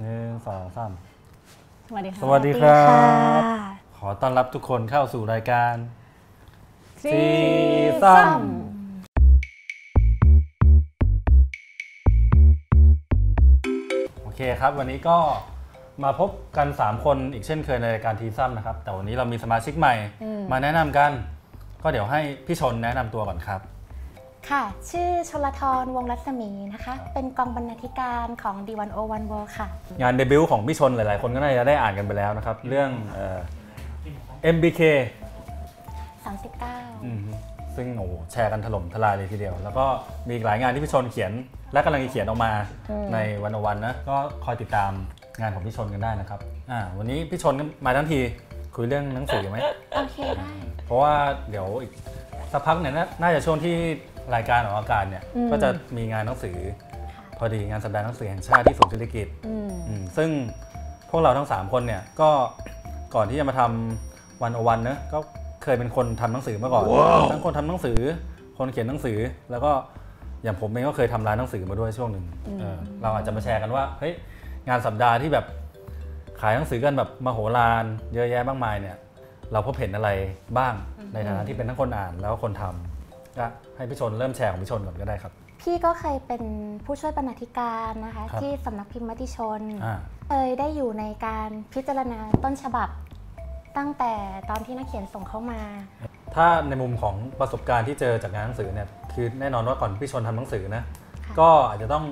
หนึ่งสองสามสวัสดีค่ะสวัสดีครับ ขอต้อนรับทุกคนเข้าสู่รายการ Threesome โอเคครับ วันนี้ก็มาพบกัน 3 คนอีกเช่นเคยในรายการ Threesome นะครับ แต่วันนี้เรามีสมาชิกใหม่ มาแนะนำกัน ก็เดี๋ยวให้พี่ชลแนะนำตัวก่อนครับ ค่ะ ชื่อชลทรวงศ์รัศมีนะคะ เป็นกองบรรณาธิการของ The101.World ค่ะ งานเดบิวต์ของพี่ชนหลาย ๆ คนก็น่าจะได้อ่านกันไปแล้วนะครับ เรื่องเอ่อ MBK 39 อืมซึ่งโอ้โหแชร์กันถล่มทลายเลยทีเดียว แล้วก็มีอีกหลายงานที่พี่ชนเขียน และกำลังจะเขียนออกมาในวันวันๆนะ ก็คอยติดตามงานของพี่ชนกันได้นะครับอ่าวันนี้พี่ชนก็มาทั้งทีคุยเรื่องหนังสือไหม โอเคได้ เพราะว่าเดี๋ยวอีกสักพักเนี่ยน่าน่าจะช่วงที่ รายการออกอากาศเนี่ยก็จะมีงานหนังสือ พอดีงานสัปดาห์หนังสือแห่งชาติที่ศูนย์เศรษฐกิจอืมอืมซึ่งพวกเราทั้ง 3 คนเนี่ยก็ก่อนที่จะมาทำวันโอวันเนอะก็เคยเป็นคนทำหนังสือมาก่อน ทั้งคนทำหนังสือ คนเขียนหนังสือ แล้วก็อย่างผมเองก็เคยทำร้านหนังสือมาด้วยช่วงหนึ่งเออเราอาจจะมาแชร์กันว่าเฮ้ยงานสัปดาห์ที่แบบขายหนังสือกันแบบมโหฬารเยอะแยะมากมายเนี่ย เราพบเห็นอะไรบ้างในฐานะที่เป็นทั้งคนอ่านแล้วก็คนทำ ก็ให้พี่ชนเริ่มแชร์ของพี่ชนก่อนก็ได้ครับ พี่ก็เคยเป็นผู้ช่วยบรรณาธิการนะคะครับที่สำนักพิมพ์มติชนอ่าเคยได้อยู่ในการพิจารณาต้นฉบับ ตั้งแต่ตอนที่นักเขียนส่งเข้ามา ถ้าในมุมของประสบการณ์ที่เจอจากงานหนังสือเนี่ยคือแน่นอนว่าก่อนพี่ชนทำหนังสือนะค่ะก็อาจจะต้อง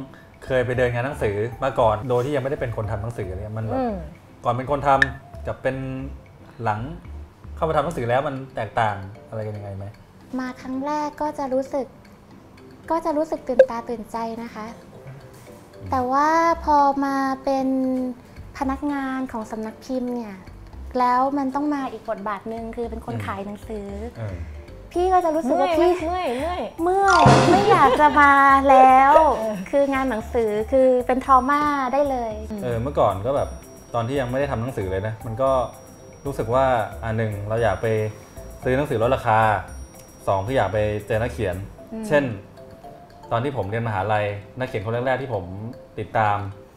เคยไปเดินงานหนังสือมาก่อน โดยที่ยังไม่ได้เป็นคนทำหนังสือเลยมันแบบอืมก่อนเป็นคนทำกับเป็นหลังเข้ามาทำหนังสือแล้วมันแตกต่างอะไรกันยังไงไหม มาครั้งแรกก็จะรู้สึก ก็จะรู้สึกตื่นตาตื่นใจนะคะ แต่ว่าพอมาเป็นพนักงานของสำนักพิมพ์เนี่ย แล้วมันต้องมาอีกบทบาทหนึ่งคือเป็นคนอืมขายหนังสือเออพี่ก็จะรู้สึกเมื่อว่ายไหมพี่เมื่อยเมื่อยเมื่อยไม่อยากจะมาแล้ว คืองานหนังสือคือเป็นทรมาได้เลยเออเมื่อก่อนก็แบบตอนที่ยังไม่ได้ทำหนังสือเลยนะ มันก็รู้สึกว่าอันหนึ่งเราอยากไปซื้อหนังสือลดราคา สองคืออยากไปเจอนักเขียน เช่น ตอนที่ผมเรียนมหาลัยนักเขียนคนแรกๆที่ผมติดตาม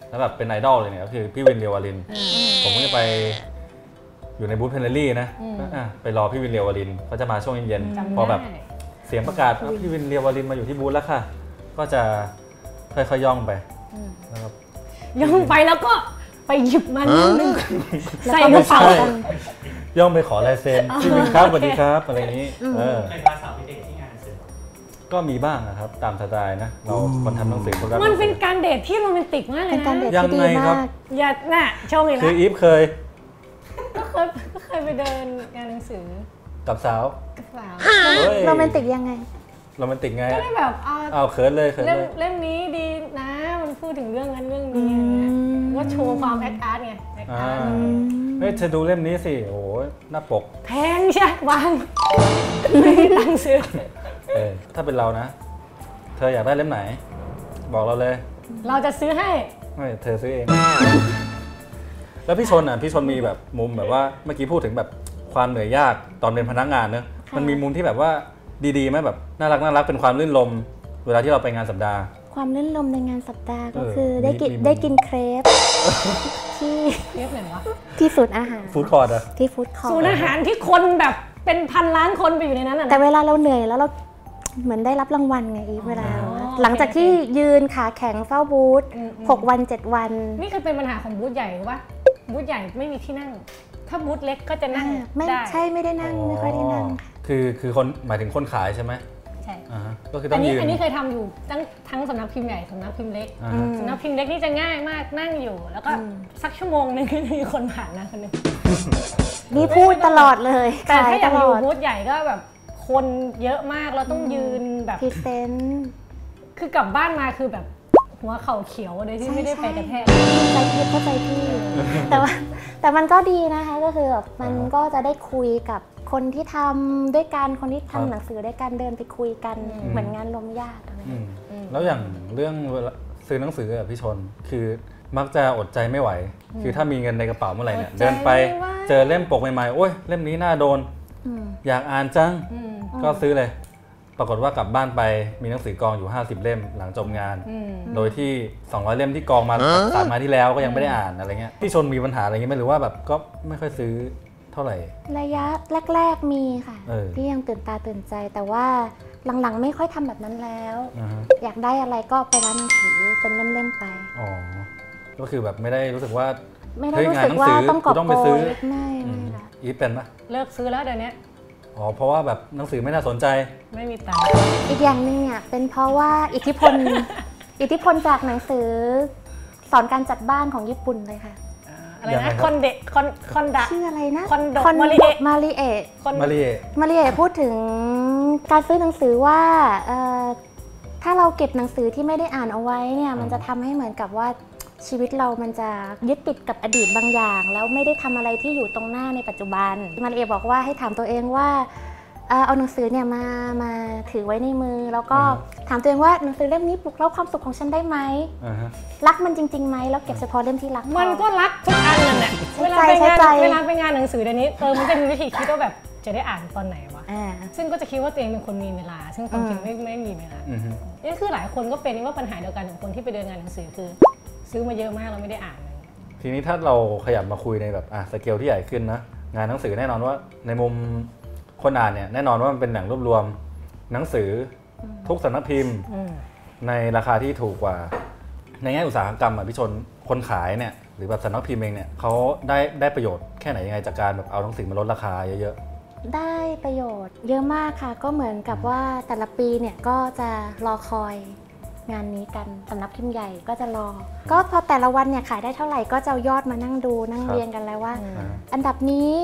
แล้วแบบเป็นไอดอลเลยเนี่ยก็คือพี่วินเรียววาริน ผมก็จะไปอยู่ในบูธเพนเนอรี่นะก็อะไปรอพี่วินเรียววารินเขาจะมาช่วงเย็นจำๆได้พอแบบเสียงประกาศว่าพี่วินเรียววารินมาอยู่ที่บูธแล้วค่ะ ก็จะค่อยๆย่องไปแล้วก็ย่องไปแล้วก็ ไปหยิบมันนึงใส่กระเป๋าไม่ใช่ย่องไปขอลายเซ็นพี่วินครับสวัสดีครับอะไรอย่างนี้เออเคยพาสาวไปเดทที่งานหนังสือก็มีบ้างนะครับ ตามสไตล์นะ เราคนทำหนังสือคนรักหมันงสืเป็นอการเดทที่โรแมนติกมากเลยเป็นนะการเดทยังที่ดีไงครับมากอย่าน่ะชงอีกคือแล้วอีฟเคย ก็เคยก็เคยไปเดินงานหนังสือ กับสาวกับสาวเฮ้ยโรแมนติกยังไงโรแมนติกไงก็ได้แบบอ่าเอาเขินเลยเขินเล่มเลยเล่มนี้ดีนะ มันพูดถึงเรื่องนั้นเรื่องนี้ ก็โชว์ความ act art ไง act อ่า artเฮ้ยเธอดูเล่มนี้สิโอ้โหหน้าปก แพงใช่วางไม่มีตังค์ซื้อเออถ้าเป็นเรานะ เธออยากได้เล่มไหน บอกเราเลย เราจะซื้อให้ ไม่ เธอซื้อเอง แล้วพี่ชลอะพี่ชลมีแบบมุมแบบว่าเมื่อกี้พูดถึงแบบความเหนื่อยยากตอนเป็นพนักงานเนอะมันมีมุมที่แบบว่าดีๆไหมแบบน่ารักน่ารักเป็นความรื่นรมย์ เวลาที่เราไปงานสัปดาห์ ความรื่นรมย์ในงานสัปดาห์ก็เออคือได้กินมีมีได้กินเครปที่เรียกไหนวะที่ศูนย์อาหาร food court อะที่ food court ศูนย์อาหารที่คนแบบเป็นพันล้านคนไปอยู่ในนั้นอะแต่นะเวลาเราเหนื่อยแล้วเราเหมือนได้รับรางวัลไงอีฟเวลาอ๋อหลังจากที่ยืนขาแข็งเฝ้าบูธอืมอืมหกวันเจ็ดวัน นี่คือเป็นปัญหาของบูธใหญ่หรือว่าบูธใหญ่ไม่มีที่นั่ง ถ้าบูธเล็กก็จะนั่งอ่าไม่ได้ใช่ไม่ได้นั่งไม่ค่อยได้นั่งค่ะคือคือคนหมายถึงคนขายใช่ไหมใช่อ่าฮะ ก็คือต้อัอนงนี้ยืน อันนี้เคยทำอยู่ทั้งทั้งสำนักพิมพ์ใหญ่สำนักพิมพ์เล็กอ่าฮะ สำนักพิมพ์เล็กนี่จะง่ายมากนั่งอยู่ แล้วก็สักชั่วโมงนึงก็มีคนผ่านนะคนหนึงนี่พูดตลอดเลยแต่ขายถ้าอตยากลอยู่อดบูธใหญ่ก็แบบคนเยอะมากเราต้องยืนแบบ พรีเซนต์คือกลับบ้านมาคือแบบหัวเข่าเขียวโดยที่ใช่ไม่ได้ไปใช่กระแทกใจพี่เข้าใจพี่แต่ว่าแต่มันก็ดีนะคะก็คือแบบมันก็จะได้คุยกับ คนที่ทำด้วยกันคนที่ทำหนังสือด้วยกันเดินไปคุยกันเหมือนงานลมญาติอะไรอืมแล้วอย่างเรื่องเวลาซื้อหนังสืออะพี่ชนคือมักจะอดใจไม่ไหว คือถ้ามีเงินในกระเป๋าเมื่อไหร่เนี่ยอดใจเดินไปไม่ไหวเจอเล่มปกใหม่ๆโอ้ยเล่มนี้น่าโดนอืมอยากอ่านจังอืมก็ซื้อเลย ปรากฏว่ากลับบ้านไปมีหนังสือกองอยู่ 50 เล่มหลังจบงานอืมโดยที่ 200 เล่มที่กองมาสามมาที่แล้วก็ยังไม่ได้อ่านอะไรเงี้ยพี่ชนมีปัญหาอะไรเงี้ยไหมหรือว่าแบบก็ไม่ค่อยซื้อ เท่าไหร่ ระยะแรก ๆมีค่ะเออที่ยังตื่นตาตื่นใจแต่ว่าหลังๆ ไม่ค่อยทำแบบนั้นแล้วอ่าฮะอยากได้อะไรก็ไปร้านหนังสือเป็นเล่มๆไป อ๋อ ก็คือแบบไม่ได้รู้สึกว่า ไม่ได้เฮ้ยรู้สึกงานหนังว่าสือต้องกอบกูต้องไปโกซื้อยไม่อืไม่มค่ะอีฟเป็นปะเลิกซื้อแล้วเดี๋ยวนี้อ๋อ เพราะว่าแบบหนังสือไม่น่าสนใจ ไม่มีตังค์อีกอย่างหนึ่งเนี่ยเป็นเพราะว่าอิทธิพล อิทธิพลจากหนังสือ สอนการจัดบ้านของญี่ปุ่นเลยค่ะ อ่าอะไรยังไงครันะบ คอนเดะคอนคอนดะ ชื่ออะไรนะคอนโดคอนมาริโดเอะ มาริเอะคอนมารีมาริเอะพูดถึงการซื้อหนังสือว่าเอ่อถ้าเราเก็บหนังสือที่ไม่ได้อ่านเอาไว้เนี่ยมันจะทำให้เหมือนกับว่าชีวิตเรามันจะยึดติดกับอดีตบางอย่าง แล้วไม่ได้ทำอะไรที่อยู่ตรงหน้าในปัจจุบันมาริเอะบอกว่าให้ถามตัวเองว่าเอ่อเอาหนังสือเนี่ยมามาถือไว้ในมือ แล้วก็ ถามตัวเองว่าหนังสือเล่มนี้ปลุกเร้าความสุขของฉันได้ไหมอ่าฮะรักมันจริงๆไหมแล้วเก็บเฉพาะเล่มที่รักพอมันก็รักทุกอันนั่นแหละใช้เวลาใจไปงานใช้ใจเวลาไปงานหนังสือเดี๋ยวนี้เออมันจะมีวิธีคิดว่าแบบจะได้อ่านตอนไหนวะอ่าซึ่งก็จะคิดว่าตัวเองเป็นคนมีเวลา ซึ่งความจริงไม่ไม่มีเวลาอือฮึนี่คือหลายคนก็เป็นว่าปัญหาเดียวกันของคนที่ไปเดินงานหนังสือคือ ซื้อมาเยอะมากแล้วไม่ได้อ่าน ทีนี้ถ้าเราขยับมาคุยในแบบอะสเกลที่ใหญ่ขึ้นนะงานหนังสือแน่นอนว่าในมุมคนอ่านเนี่ยแน่นอนว่ามันเป็นแหล่งรวบรวมหนังสืออ ทุกสำนักพิมพ์อืมในราคาที่ถูกกว่า ในแง่อุตสาหกรรมอะพี่ชนคนขายเนี่ยหรือแบบสำนักพิมพ์เองเนี่ยเขาได้ได้ประโยชน์แค่ไหนยังไงจากการแบบเอาหนังสือมาลดราคาเยอะได้ประโยชน์ เยอะมากค่ะ ก็เหมือนกับว่าแต่ละปีเนี่ยก็จะรอคอยงานนี้กันสำนักพิมพ์ใหญ่ก็จะรอ ก็พอแต่ละวันเนี่ยขายได้เท่าไหร่ก็จะเอายอดมานั่งดูนั่งเรียงกันแล้วว่าๆอ่าอันดับนี้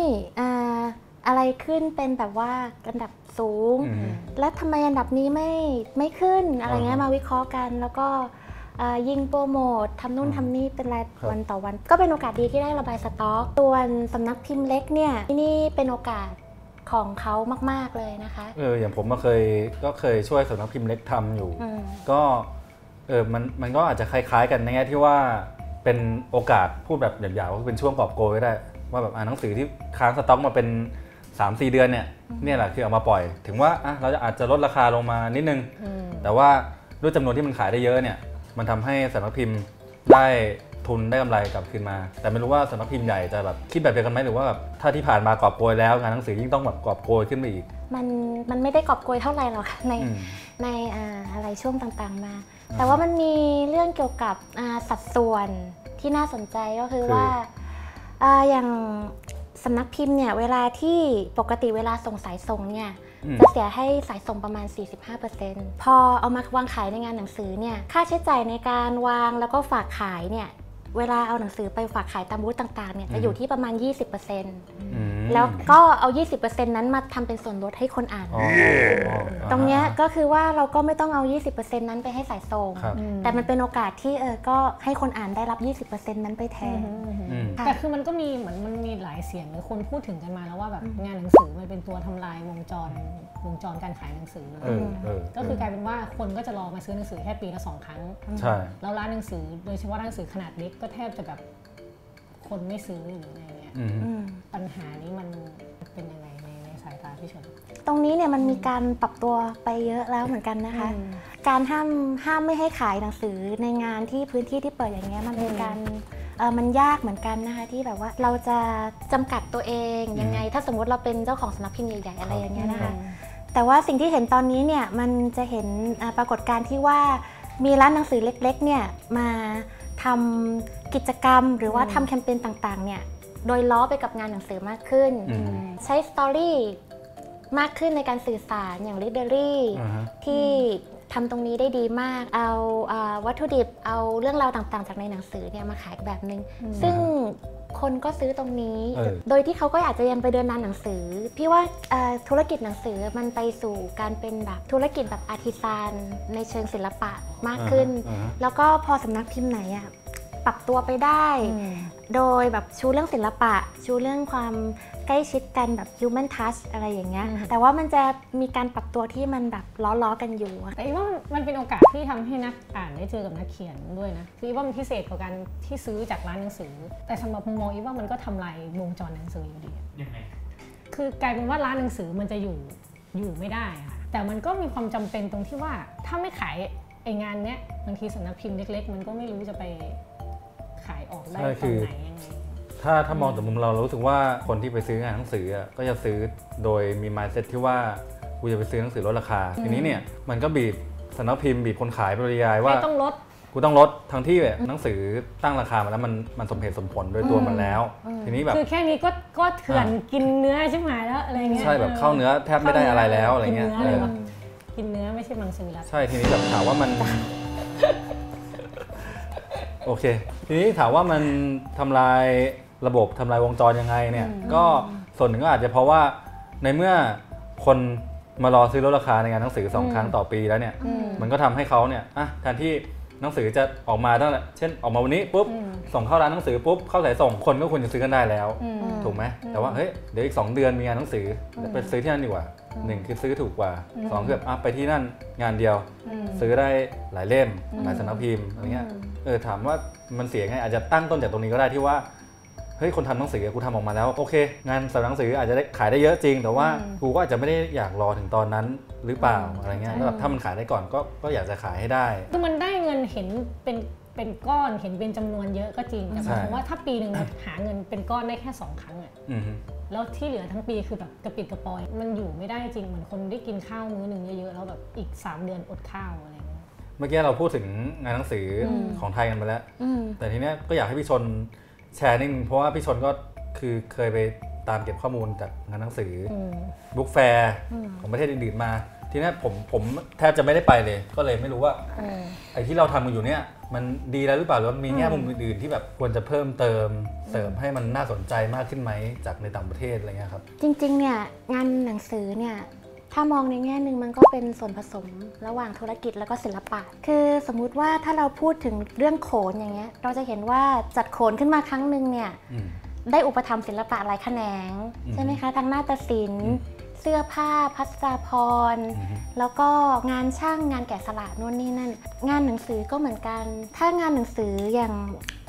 อ่าอะไรขึ้นเป็นแบบว่าอันดับสูงอืมแล้วทำไมอันดับนี้ไม่ไม่ขึ้นอะไรเงี้ยอ่าฮะมาวิเคราะห์กันแล้วก็อ่ายิงโปรโมททำนู่นอืมทำนี่เป็นรายครับวันต่อวัน ก็เป็นโอกาสดีที่ได้ระบายสต็อกส่วนสำนักพิมพ์เล็กเนี่ยนี่เป็นโอกาสของเขามาก ๆ เลยนะคะเอออย่างผมมาเคยก็เคยช่วยสำนักพิมพ์เล็กทำอยู่อืมก็เออมันมันก็อาจจะคล้าย ๆ กันในแง่ที่ว่าเป็นโอกาสพูดแบบหยาบๆก็เป็นช่วงกอบโกยก็ได้ ว่าแบบอ่านหนังสือที่ค้างสต็อกมาเป็น 3-4เดือนเนี่ยเนี่ยแหละคือเอามาปล่อย ถึงว่าอะเราจะอาจจะลดราคาลงมานิดนึงอืมแต่ว่าด้วยจำนวนที่มันขายได้เยอะเนี่ยมันทำให้สำนักพิมพ์ได้ทุนได้กำไรกลับคืนมา แต่ไม่รู้ว่าสำนักพิมพ์ใหญ่จะแบบคิดแบบเดียวกันไหมหรือว่าแบบถ้าที่ผ่านมากอบโกยแล้วงานหนังสือยิ่งต้องแบบกอบโกยขึ้นไปอีก มันมันไม่ได้กอบโกยเท่าไหร่หรอกค่ะในอืมในอ่าอะไรช่วงต่างๆมา แต่ว่ามันมีเรื่องเกี่ยวกับอ่าสัดส่วนที่น่าสนใจก็คือคือว่าอ่าอย่าง สำนักพิมพ์เนี่ยเวลาที่ปกติเวลาส่งสายส่งเนี่ยอืมจะเสียให้สายส่งประมาณ 45%พอเอามาวางขายในงานหนังสือเนี่ยค่าใช้จ่ายในการวางแล้วก็ฝากขายเนี่ยเวลาเอาหนังสือไปฝากขายตามบูธต่างๆเนี่ยจะอยู่ที่ประมาณ 20%อืม แล้วก็เอา 20%นั้นมาทำเป็นส่วนลดให้คนอ่านอ๋อตรงเนี้ยก็คือว่าเราก็ไม่ต้องเอา 20%นั้นไปให้สายส่ง ครับ แต่มันเป็นโอกาสที่เออก็ให้คนอ่านได้รับ 20%นั้นไปแทน อืม ค่ะแต่คือมันก็มีเหมือนมันมีหลายเสียงหรือคนพูดถึงกันมาแล้วว่าแบบงานหนังสือมันเป็นตัวทำลายวงจรวงจรการขายหนังสือเออเออ ก็คือกลายเป็นว่าคนก็จะรอมาซื้อหนังสือแค่ปีละสองครั้ง ใช่ แล้วร้านหนังสือโดยเฉพาะร้านหนังสือขนาดเล็กก็แทบจะแบบคนไม่ซื้อหรืออะไรเงี้ยอืมอืม ปัญหานี้มันเป็นยังไงในในสายตาพี่ชนตรงนี้เนี่ยมันมีการปรับตัวไปเยอะแล้วเหมือนกันนะคะอืมการห้ามห้ามไม่ให้ขายหนังสือในงานที่พื้นที่ที่เปิดอย่างเงี้ยมันเป็นอืมการเออมันยากเหมือนกันนะคะที่แบบว่าเราจะจำกัดตัวเองยังไง ถ้าสมมติเราเป็นเจ้าของสำนักพิมพ์ใหญ่ๆอะไรอย่างเงี้ยนะคะแต่ว่าสิ่งที่เห็นตอนนี้เนี่ยมันจะเห็นอ่าปรากฏการณ์ที่ว่ามีร้านหนังสือเล็กๆเนี่ยมาทำกิจกรรมหรือว่าอืมทำแคมเปญต่างๆเนี่ย โดยล้อไปกับงานหนังสือมากขึ้นอืมใช้สตอรี่มากขึ้นในการสื่อสารอย่าง l ิ t เดอรี่อ่าฮะที่ทำตรงนี้ได้ดีมาก เอาอ่าวัตถุดิบ เอาเรื่องราวต่างๆ จากในหนังสือเนี่ยมาขายแบบนึงอืมซึ่งคนก็ซื้อตรงนี้เออโดยที่เขาก็อาจจะยังไปเดินงานหนังสือ พี่ว่าเอ่อธุรกิจหนังสือมันไปสู่การเป็นแบบธุรกิจแบบอาร์ติซานในเชิงศิลปะมากขึ้นอ่าฮะแล้วก็พอสำนักพิมพ์ไหนอะ ปรับตัวไปได้ โดยแบบชูเรื่องศิลปะ ชูเรื่องความใกล้ชิดกันแบบ human touch อะไรอย่างเงี้ยอืมแต่ว่ามันจะมีการปรับตัวที่มันแบบล้อๆกันอยู่อะแต่อีว่ามันเป็นโอกาสที่ทำให้นักอ่านได้เจอกับนักเขียนด้วยนะคืออีว่ามันพิเศษกว่าการที่ซื้อจากร้านหนังสือ แต่สำหรับมุมมองอีว่ามันก็ทำลายวงจรหนังสืออยู่ดีอะยังไงคือกลายเป็นว่าร้านหนังสือมันจะอยู่อยู่ไม่ได้อะค่ะแต่มันก็มีความจำเป็นตรงที่ว่าถ้าไม่ขายไองานเนี้ยบางทีสำนักพิมพ์เล็ก ๆ มันก็ไม่รู้จะไป ขายออกได้ใช่ตคือนอไหนยังไงถ้าถ้ามองจากมุมเราเรารู้สึกว่าคนที่ไปซื้องานหนังสืออะก็จะซื้อโดยมี mindset ที่ว่ากูจะไปซื้อหนังสือลดราคา ทีนี้เนี่ยมันก็บีบสำนักพิมพ์บีบคนขายปริยายว่าไม่ต้องลดกูต้องลดทั้งที่แบบหนังสือตั้งราคามาแล้วมันมันสมเหตุสมผลโดยตัวมันแล้ว ทีนี้แบบคือแค่นี้ก็ก็เถื่อนกินเนื้อใช่ไหมแล้วอะไรเงี้ยใช่แบบเข้าเนื้อแทบไม่ได้อะไรแล้วอะไรเงี้ยกินเนื้อเลยเออแบบกินเนื้อไม่ใช่มังสวิรัตใช่ทีนี้แบบถามว่ามัน โอเค ทีนี้ถามว่ามันทำลายระบบทำลายวงจรยังไงเนี่ย ก็ส่วนหนึ่งก็อาจจะเพราะว่าในเมื่อคนมารอซื้อลดราคาในงานหนังสือสองครั้งต่อปีแล้วเนี่ย มันก็ทำให้เขาเนี่ยอะแทนที่ หนังสือจะออกมาตั้งแต่เช่นออกมาวันนี้ปุ๊บส่งเข้าร้านหนังสือปุ๊บเข้าสายส่งคนก็ควรจะซื้อกันได้แล้ว ถูกไหมแต่ว่าเฮ้ยเดี๋ยวอีก 2 เดือนมีงานหนังสือเดี๋ยวไปซื้อที่นั่นดีกว่าหนึ่งคือซื้อถูกกว่าสองคือแบบอะไปที่นั่นงานเดียว ซื้อได้หลายเล่มหลายสำนักพิมพ์อะไรเงี้ยเออถามว่ามันเสียไงอาจจะตั้งต้นจากตรงนี้ก็ได้ที่ว่า เฮ้ยคนทำหนังสือกูทำออกมาแล้วโอเค งานสำนักหนังสืออาจจะได้ขายได้เยอะจริง แต่ว่ากูก็อาจจะไม่ได้อยากรอถึงตอนนั้นหรือเปล่าอะไรเงี้ยแล้วแบบถ้ามันขายได้ก่อนก็ก็อยากจะขายให้ได้ คือมันได้เงินเห็นเป็นเป็นก้อนเห็นเป็นจำนวนเยอะก็จริงแต่หมายความว่าถ้าปีหนึ่งมันหาเงินเป็นก้อนได้แค่สองครั้งอะอือฮึแล้วที่เหลือทั้งปีคือแบบกระปิดกระปอย มันอยู่ไม่ได้จริงเหมือนคนได้กินข้าวมื้อหนึ่งเยอะๆแล้วแบบอีก 3 เดือนอดข้าวอะไรเงี้ยเมื่อกี้เราพูดถึงงานหนังสืออของไทยกันไปแล้วอืมแต่ทีเนี้ยก็อยากให้พี่ชน แชร์นิดนึงเพราะว่าพี่ชนก็คือเคยไปตามเก็บข้อมูลจากงานหนังสืออมบุ๊กแฟร์ของประเทศอื่นๆมา ทีเนี้ยผมผมแทบจะไม่ได้ไปเลย ก็เลยไม่รู้ว่าไอ้ที่เราทำกันอยู่เนี่ย มันดีแล้วหรือเปล่าหรือว่ามีแง่มุมอื่นๆที่แบบควรจะเพิ่มเติมเสริมให้มันน่าสนใจมากขึ้นไหมจากในต่างประเทศอะไรเงี้ยครับ จริงๆเนี่ยงานหนังสือเนี่ย ถ้ามองในแง่หนึ่งมันก็เป็นส่วนผสมระหว่างธุรกิจแล้วก็ศิลปะ คือสมมุติว่าถ้าเราพูดถึงเรื่องโขนอย่างเงี้ย เราจะเห็นว่าจัดโขนขึ้นมาครั้งหนึ่งเนี่ยอืมได้อุปถัมภ์ศิลปะหลายแขนงอืมใช่ไหมคะทั้งนาฏศิลป์อืมเสื้อผ้าพัสตราภรณ์อือฮึแล้วก็งานช่างงานแกะสลักนู่นนี่นั่น งานหนังสือก็เหมือนกัน ถ้างานหนังสืออย่าง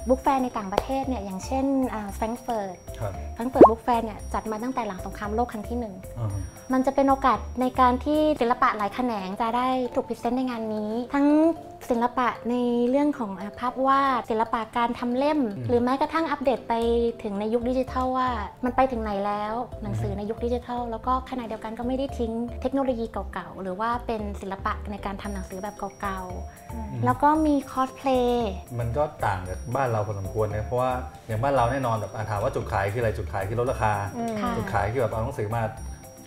book fair ในต่างประเทศเนี่ยอย่างเช่นแฟรงก์เฟิร์ต ครับแฟรงก์เฟิร์ต Book Fair เนี่ยจัดมาตั้งแต่หลังสงครามโลกครั้งที่หนึ่งอ่าฮะมันจะเป็นโอกาสในการที่ศิลปะหลายแขนงจะได้ถูก present ในงานนี้ ทั้ง ศิลปะในเรื่องของอะภาพวาดศิลปะการทำเล่ม หรือแม้กระทั่งอัปเดตไปถึงในยุคดิจิทัลว่า มันไปถึงไหนแล้ว หนังสือในยุคดิจิทัล แล้วก็ขณะเดียวกันก็ไม่ได้ทิ้งเทคโนโลยีเก่าๆ หรือว่าเป็นศิลปะในการทำหนังสือแบบเก่าๆ แล้วก็มีคอสเพลย์มันก็ต่างจากบ้านเราพอสมควรนะเพราะว่าอย่างบ้านเราแน่นอนแบบอะถามว่าจุดขายคืออะไรจุดขายคือลดราคาค่ะจุดขายคือแบบเอาหนังสือมา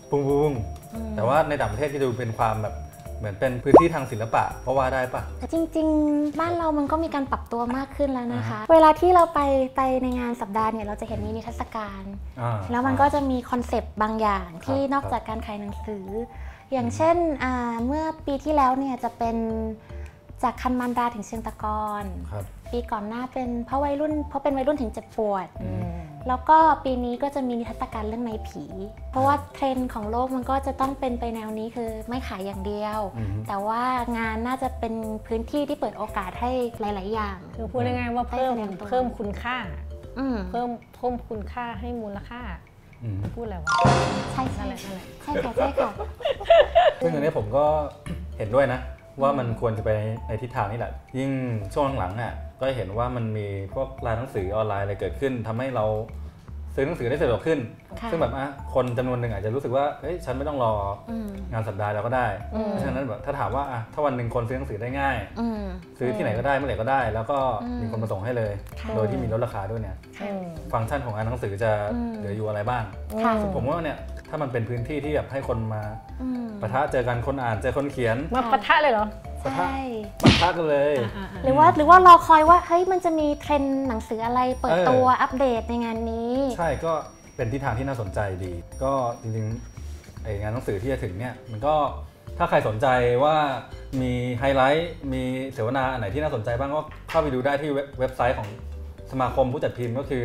ปุ้งปุ้งๆแต่ว่าในต่างประเทศที่ดูเป็นความแบบ เหมือนเป็นพื้นที่ทางศิลปะเพราะว่าได้ปะจริง ๆ บ้านเรามันก็มีการปรับตัวมากขึ้นแล้วนะคะ เวลาที่เราไปไปในงานสัปดาห์เนี่ยเราจะเห็นมีนิทรรศการอ่าแล้วมันก็จะมี concept บางอย่างที่ครับนอกจากการขายหนังสือ อย่างเช่นอ่าเมื่อปีที่แล้วเนี่ยจะเป็นจากคันมันดาถึงเชียงตะกอนครับปีก่อนหน้าเป็นเพราะวัยรุ่นเพราะเป็นวัยรุ่นถึงเจ็บปวดอืม แล้วก็ปีนี้ก็จะมีนิทรรศการเรื่องในผี เพราะว่าเทรนด์ของโลกมันก็จะต้องเป็นไปแนวนี้คือไม่ขายอย่างเดียวอืมแต่ว่างานน่าจะเป็นพื้นที่ที่เปิดโอกาสให้หลาย ๆ อย่าง คือพูดง่ายๆว่าเพิ่มให้แสดงตัวเพิ่มคุณค่าอืมเพิ่มเพิ่มคุณค่าให้มูลค่าอืมพูดอะไรวะใช่ใช่นั่นแหละนั่นแหละใช่ค่ะใช่ค่ะซึ่งอันนี้ผมก็เห็นด้วยนะ ว่ามันควรจะไปในทิศทางนี้แหละ ยิ่งช่วงหลังๆอะก็เห็นว่ามันมีพวกร้านหนังสือออนไลน์อะไรเกิดขึ้นทำให้เราซื้อหนังสือได้สะดวกขึ้นค่ะซึ่งแบบอะคนจำนวนหนึ่งอาจจะรู้สึกว่าเฮ้ยฉันไม่ต้องรออืมงานสัปดาห์แล้วก็ได้อืมเพราะฉะนั้นแบบถ้าถามว่าอะถ้าวันหนึ่งคนซื้อหนังสือได้ง่ายอืมซื้อที่ไหนก็ได้เมื่อไหร่ก็ได้ แล้วก็อืมมีคนมาส่งให้เลยค่ะโดยที่มีลดราคาด้วยเนี่ยอืมฟังก์ชันของงานหนังสือจะอืมเหลืออยู่อะไรบ้างค่ะอืผมว่าเนี่ย ถ้ามันเป็นพื้นที่ที่แบบให้คนมาอืมปะทะเจอกันคนอ่านเจอคนเขียนมาปะทะเลยเหรอปะทะใช่ปะทะกันเลยอ่าๆๆหรือว่าหรือว่ารอคอยว่าเฮ้ยมันจะมีเทรนด์หนังสืออะไรเปิดเออตัวอัปเดตในงานนี้ ใช่ก็เป็นทิศทางที่น่าสนใจดี ก็จริงๆไอ้งานหนังสือที่จะถึงเนี่ยมันก็ถ้าใครสนใจว่ามีไฮไลท์มีเสวนาอันไหนที่น่าสนใจบ้างก็เข้าไปดูได้ที่เว็บเว็บไซต์ของสมาคมผู้จัดพิมพ์ก็คือ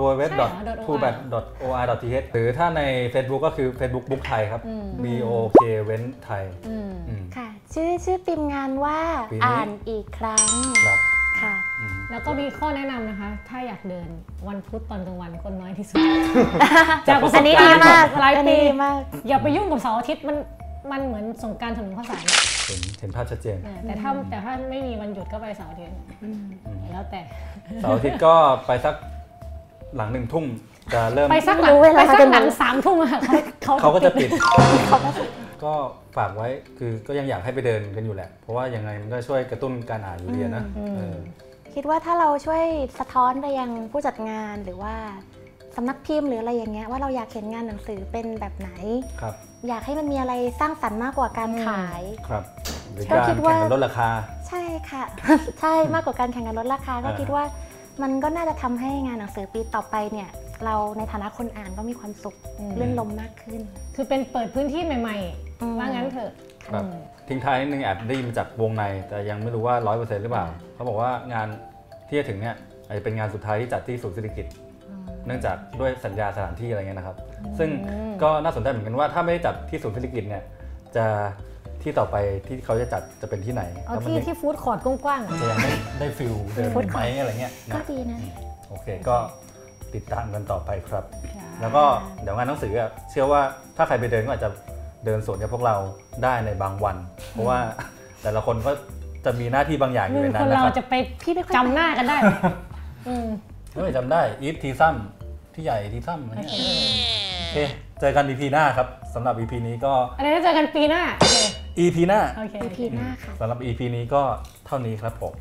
w w w p u b a t o r t h หรือถ้าใน Facebook ก็คือ Facebook Book ไทยครับอืม B O K เว้นไทยอืมอืมค่ะ ชื่อชื่อปีมงานว่าปีนี้อ่านอีกครั้งครับค่ะอืมแล้วก็มีข้อแนะนำนะคะ ถ้าอยากเดินวันพุธตอนกลางวันคนน้อยที่สุด จากประสบอันนี้การดีณ์มากหลายอันปีนี้ดีมาก อย่าไปยุ่งกับเสาร์อาทิตย์มันมันเหมือนสงกรารถนนข้าวสารเห็นเห็นภาพชัดเจนเออแต่ถ้าแต่ถ้าไม่มีวันหยุดก็ไปเสาร์อาทิตย์แล้วแต่ เสาร์อาทิตย์ก็ไปสัก หลังหนึ่งทุ่มจะเริ่มไปสักหลังรู้เวลาไปสักกันหมดหลังสามทุ่มอะเขาเขาเขาก็จะปิดเขาก็ก็ฝากไว้คือก็ยังอยากให้ไปเดินกันอยู่แหละ เพราะว่ายังไงมันก็ช่วยกระตุ้นการอ่านอยู่ดีอะนะเออคิดว่าถ้าเราช่วยสะท้อนไปยังผู้จัดงานหรือว่าสำนักพิมพ์หรืออะไรอย่างเงี้ยว่าเราอยากเห็นงานหนังสือเป็นแบบไหนครับอยากให้มันมีอะไรสร้างสรรค์มากกว่าการขายครับหรือก็การคิแข่ดงว่ากันลดราคา ใช่ค่ะ ใช่มากกว่าการแข่งกันลดราคาก็อ่าคิดว่า มันก็น่าจะทำให้งานหนังสือปีต่อไปเนี่ยเราในฐานะคนอ่านก็มีความสุขลื่นลมมากขึ้น คือเป็นเปิดพื้นที่ใหม่อืมๆว่างั้นเถอะครับอืมทิ้งท้ายนิดนึงแอบได้ยินมาจากวงใน แต่ยังไม่รู้ว่า100%หรือเปล่า เขาบอกว่างานที่จะถึงเนี่ยอาจจะเป็นงานสุดท้ายที่จัดที่ศูนย์เศรษฐกิจ เนื่องจากด้วยสัญญาสถานที่อะไรเงี้ยนะครับ ซึ่งก็น่าสนใจเหมือนกันว่าถ้าไม่ได้จัดที่ศูนย์เศรษฐกิจเนี่ยจะ ที่ต่อไปที่เขาจะจัดจะเป็นที่ไหนเอาแล้วมัที่ยังที่ฟู้ดคอร์ทกว้างๆอะจะยังไม่ได้ฟิลเดิน Food ไหมอะไรเงี้ยก็นะดีนะโอเคก็ติดตามกันต่อไปครับค่ะแล้วก็เดี๋ยวงานหนังสืออะเชื่อว่าถ้าใครไปเดินก็อาจจะเดินสวนกับพวกเราได้ในบางวัน เพราะว่าแต่ละคนก็จะมีหน้าที่บางอย่างอยู่คือในนั้คนนนะเราครับจะไปพี่ไม่ค่อยจำหน้ากันได้อืมไม่จำได้อีฟทีซัมที่ใหญ่ทีซัมอะไรโอเคเงี้ยโอเคเจอกัน EP หน้าครับสำหรับ EP นี้ก็อะไรนะเจอกันปีหน้าโอเค EP หน้าโอเคอีพีหน้าค่ะ สำหรับ EP นี้ก็เท่านี้ครับผม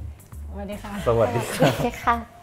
สวัสดีค่ะ สวัสดีครับ โอเคค่ะ